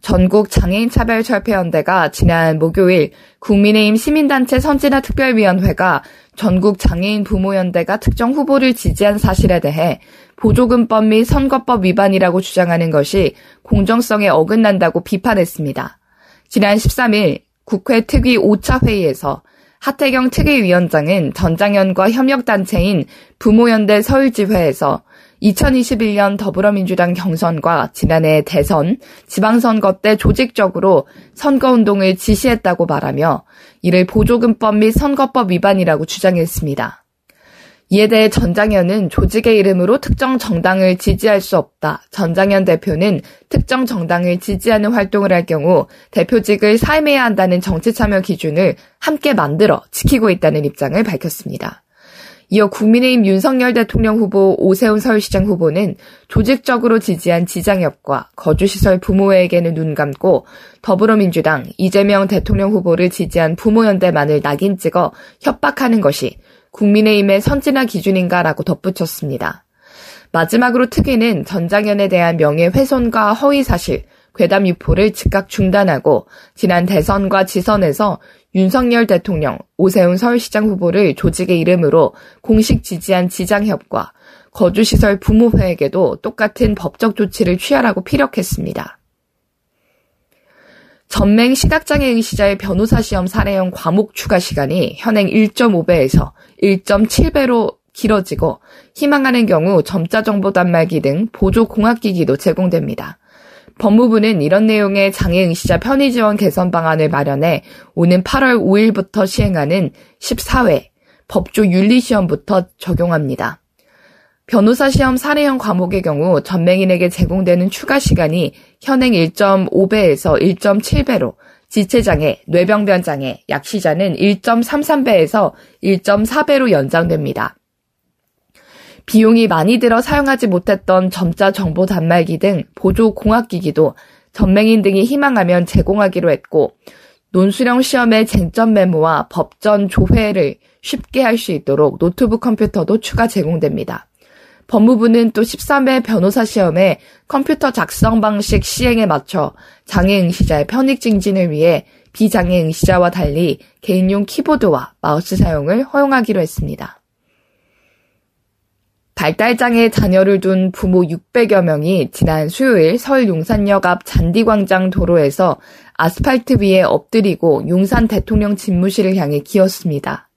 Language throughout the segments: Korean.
전국 장애인 차별 철폐연대가 지난 목요일 국민의힘 시민단체 선진화 특별위원회가 전국 장애인 부모연대가 특정 후보를 지지한 사실에 대해 보조금법 및 선거법 위반이라고 주장하는 것이 공정성에 어긋난다고 비판했습니다. 지난 13일 국회 특위 5차 회의에서 하태경 특위위원장은 전장현과 협력단체인 부모연대 서울지회에서 2021년 더불어민주당 경선과 지난해 대선, 지방선거 때 조직적으로 선거운동을 지시했다고 말하며 이를 보조금법 및 선거법 위반이라고 주장했습니다. 이에 대해 전장현은 조직의 이름으로 특정 정당을 지지할 수 없다. 전장현 대표는 특정 정당을 지지하는 활동을 할 경우 대표직을 사임해야 한다는 정치 참여 기준을 함께 만들어 지키고 있다는 입장을 밝혔습니다. 이어 국민의힘 윤석열 대통령 후보 오세훈 서울시장 후보는 조직적으로 지지한 지장협과 거주시설 부모에게는 눈 감고 더불어민주당 이재명 대통령 후보를 지지한 부모연대만을 낙인 찍어 협박하는 것이 국민의힘의 선진화 기준인가라고 덧붙였습니다. 마지막으로 특위는 전장현에 대한 명예훼손과 허위사실, 괴담 유포를 즉각 중단하고 지난 대선과 지선에서 윤석열 대통령, 오세훈 서울시장 후보를 조직의 이름으로 공식 지지한 지장협과 거주시설 부모회에게도 똑같은 법적 조치를 취하라고 피력했습니다. 전맹 시각장애 응시자의 변호사 시험 사례형 과목 추가 시간이 현행 1.5배에서 1.7배로 길어지고 희망하는 경우 점자 정보 단말기 등 보조 공학기기도 제공됩니다. 법무부는 이런 내용의 장애 응시자 편의 지원 개선 방안을 마련해 오는 8월 5일부터 시행하는 14회 법조 윤리 시험부터 적용합니다. 변호사 시험 사례형 과목의 경우 전맹인에게 제공되는 추가 시간이 현행 1.5배에서 1.7배로 지체장애, 뇌병변장애, 약시자는 1.33배에서 1.4배로 연장됩니다. 비용이 많이 들어 사용하지 못했던 점자 정보 단말기 등 보조 공학기기도 전맹인 등이 희망하면 제공하기로 했고 논술형 시험의 쟁점 메모와 법전 조회를 쉽게 할 수 있도록 노트북 컴퓨터도 추가 제공됩니다. 법무부는 또 13회 변호사 시험에 컴퓨터 작성 방식 시행에 맞춰 장애 응시자의 편익 증진을 위해 비장애 응시자와 달리 개인용 키보드와 마우스 사용을 허용하기로 했습니다. 발달장애 자녀를 둔 부모 600여 명이 지난 수요일 서울 용산역 앞 잔디광장 도로에서 아스팔트 위에 엎드리고 용산 대통령 집무실을 향해 기었습니다.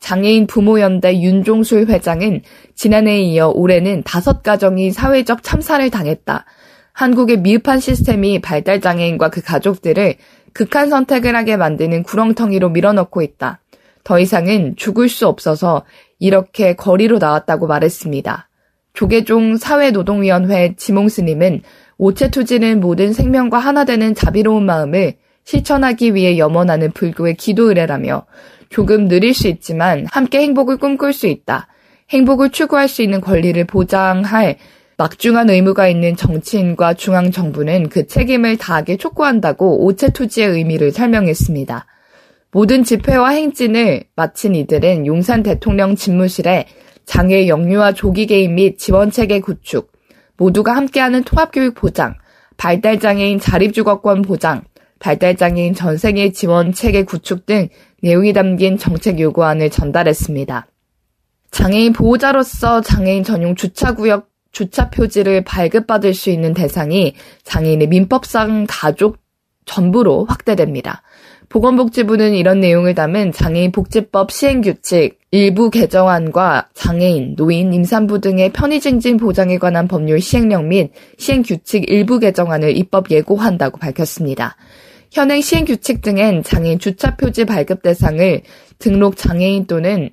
장애인 부모연대 윤종술 회장은 지난해에 이어 올해는 다섯 가정이 사회적 참사를 당했다. 한국의 미흡한 시스템이 발달장애인과 그 가족들을 극한 선택을 하게 만드는 구렁텅이로 밀어넣고 있다. 더 이상은 죽을 수 없어서 이렇게 거리로 나왔다고 말했습니다. 조계종 사회노동위원회 지몽 스님은 오체 투지는 모든 생명과 하나 되는 자비로운 마음을 실천하기 위해 염원하는 불교의 기도 의례라며 조금 느릴 수 있지만 함께 행복을 꿈꿀 수 있다. 행복을 추구할 수 있는 권리를 보장할 막중한 의무가 있는 정치인과 중앙정부는 그 책임을 다하게 촉구한다고 오체 투지의 의미를 설명했습니다. 모든 집회와 행진을 마친 이들은 용산 대통령 집무실에 장애 영유아 조기 개인 및 지원 체계 구축, 모두가 함께하는 통합교육 보장, 발달장애인 자립주거권 보장, 발달장애인 전생애 지원 체계 구축 등 내용이 담긴 정책 요구안을 전달했습니다. 장애인 보호자로서 장애인 전용 주차구역 주차 표지를 발급받을 수 있는 대상이 장애인의 민법상 가족 전부로 확대됩니다. 보건복지부는 이런 내용을 담은 장애인 복지법 시행 규칙 일부 개정안과 장애인, 노인, 임산부 등의 편의 증진 보장에 관한 법률 시행령 및 시행 규칙 일부 개정안을 입법 예고한다고 밝혔습니다. 현행 시행 규칙 등엔 장애인 주차 표지 발급 대상을 등록 장애인 또는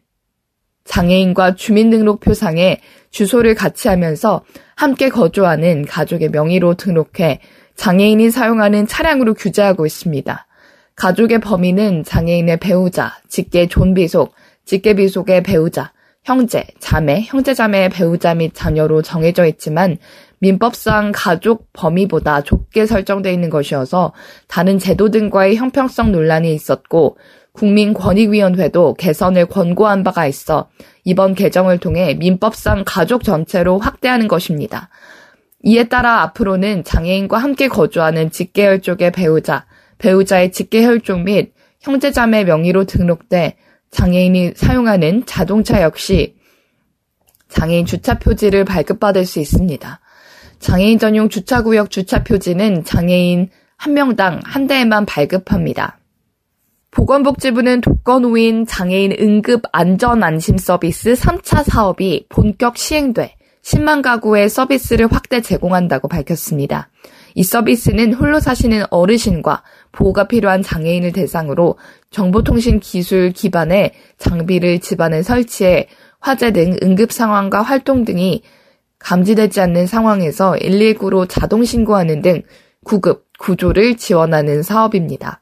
장애인과 주민등록표상에 주소를 같이 하면서 함께 거주하는 가족의 명의로 등록해 장애인이 사용하는 차량으로 규제하고 있습니다. 가족의 범위는 장애인의 배우자, 직계 존비속, 직계 비속의 배우자, 형제, 자매, 형제자매의 배우자 및 자녀로 정해져 있지만 민법상 가족 범위보다 좁게 설정되어 있는 것이어서 다른 제도 등과의 형평성 논란이 있었고 국민권익위원회도 개선을 권고한 바가 있어 이번 개정을 통해 민법상 가족 전체로 확대하는 것입니다. 이에 따라 앞으로는 장애인과 함께 거주하는 직계혈 쪽의 배우자, 배우자의 직계혈족 및 형제자매 명의로 등록돼 장애인이 사용하는 자동차 역시 장애인 주차 표지를 발급받을 수 있습니다. 장애인 전용 주차구역 주차 표지는 장애인 한 명당 한 대에만 발급합니다. 보건복지부는 독거노인 장애인 응급 안전 안심 서비스 3차 사업이 본격 시행돼 10만 가구의 서비스를 확대 제공한다고 밝혔습니다. 이 서비스는 홀로 사시는 어르신과 보호가 필요한 장애인을 대상으로 정보통신 기술 기반의 장비를 집안에 설치해 화재 등 응급 상황과 활동 등이 감지되지 않는 상황에서 119로 자동 신고하는 등 구급, 구조를 지원하는 사업입니다.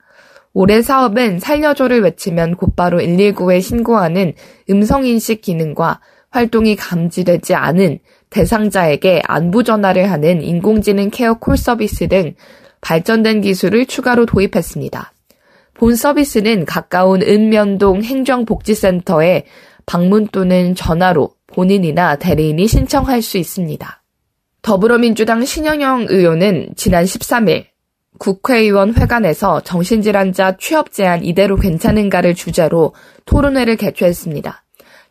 올해 사업은 살려줘를 외치면 곧바로 119에 신고하는 음성인식 기능과 활동이 감지되지 않은 대상자에게 안부 전화를 하는 인공지능 케어 콜 서비스 등 발전된 기술을 추가로 도입했습니다. 본 서비스는 가까운 읍면동 행정복지센터에 방문 또는 전화로 본인이나 대리인이 신청할 수 있습니다. 더불어민주당 신영영 의원은 지난 13일 국회의원 회관에서 정신질환자 취업 제한 이대로 괜찮은가를 주제로 토론회를 개최했습니다.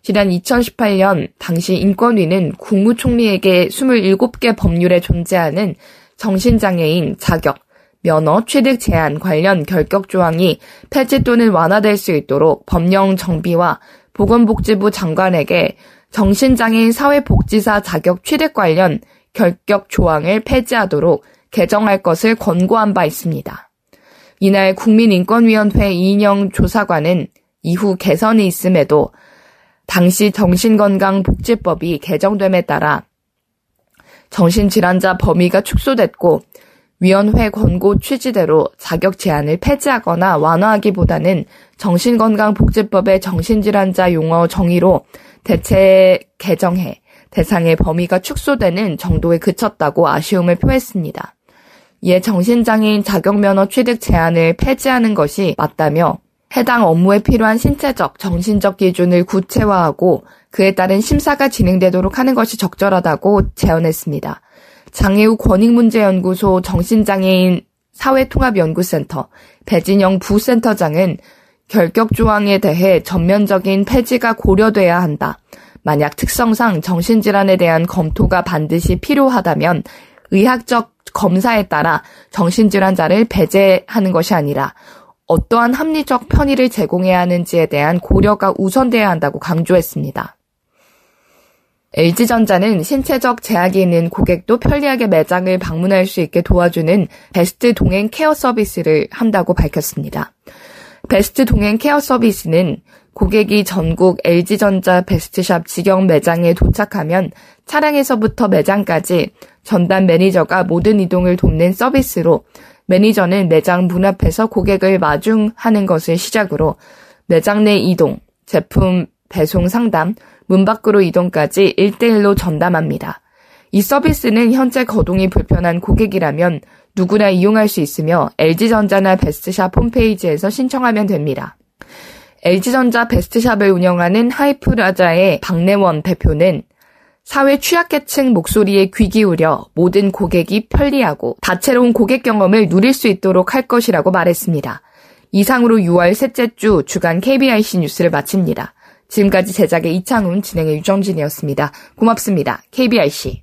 지난 2018년 당시 인권위는 국무총리에게 27개 법률에 존재하는 정신장애인 자격, 면허 취득 제한 관련 결격 조항이 폐지 또는 완화될 수 있도록 법령 정비와 보건복지부 장관에게 정신장애인 사회복지사 자격 취득 관련 결격 조항을 폐지하도록 개정할 것을 권고한 바 있습니다. 이날 국민인권위원회 이인영 조사관은 이후 개선이 있음에도 당시 정신건강복지법이 개정됨에 따라 정신질환자 범위가 축소됐고 위원회 권고 취지대로 자격 제한을 폐지하거나 완화하기보다는 정신건강복지법의 정신질환자 용어 정의로 대체 개정해 대상의 범위가 축소되는 정도에 그쳤다고 아쉬움을 표했습니다. 이에 정신장애인 자격면허 취득 제한을 폐지하는 것이 맞다며 해당 업무에 필요한 신체적, 정신적 기준을 구체화하고 그에 따른 심사가 진행되도록 하는 것이 적절하다고 제언했습니다. 장애우 권익문제연구소 정신장애인 사회통합연구센터 배진영 부센터장은 결격 조항에 대해 전면적인 폐지가 고려돼야 한다. 만약 특성상 정신질환에 대한 검토가 반드시 필요하다면 의학적 검사에 따라 정신질환자를 배제하는 것이 아니라 어떠한 합리적 편의를 제공해야 하는지에 대한 고려가 우선돼야 한다고 강조했습니다. LG전자는 신체적 제약이 있는 고객도 편리하게 매장을 방문할 수 있게 도와주는 베스트 동행 케어 서비스를 한다고 밝혔습니다. 베스트 동행 케어 서비스는 고객이 전국 LG전자 베스트샵 직영 매장에 도착하면 차량에서부터 매장까지 전담 매니저가 모든 이동을 돕는 서비스로 매니저는 매장 문 앞에서 고객을 마중하는 것을 시작으로 매장 내 이동, 제품 배송 상담, 문 밖으로 이동까지 1대1로 전담합니다. 이 서비스는 현재 거동이 불편한 고객이라면 누구나 이용할 수 있으며 LG전자나 베스트샵 홈페이지에서 신청하면 됩니다. LG전자 베스트샵을 운영하는 하이프라자의 박래원 대표는 사회 취약계층 목소리에 귀 기울여 모든 고객이 편리하고 다채로운 고객 경험을 누릴 수 있도록 할 것이라고 말했습니다. 이상으로 6월 셋째 주 주간 KBIC 뉴스를 마칩니다. 지금까지 제작의 이창훈, 진행의 유정진이었습니다. 고맙습니다. KBIC.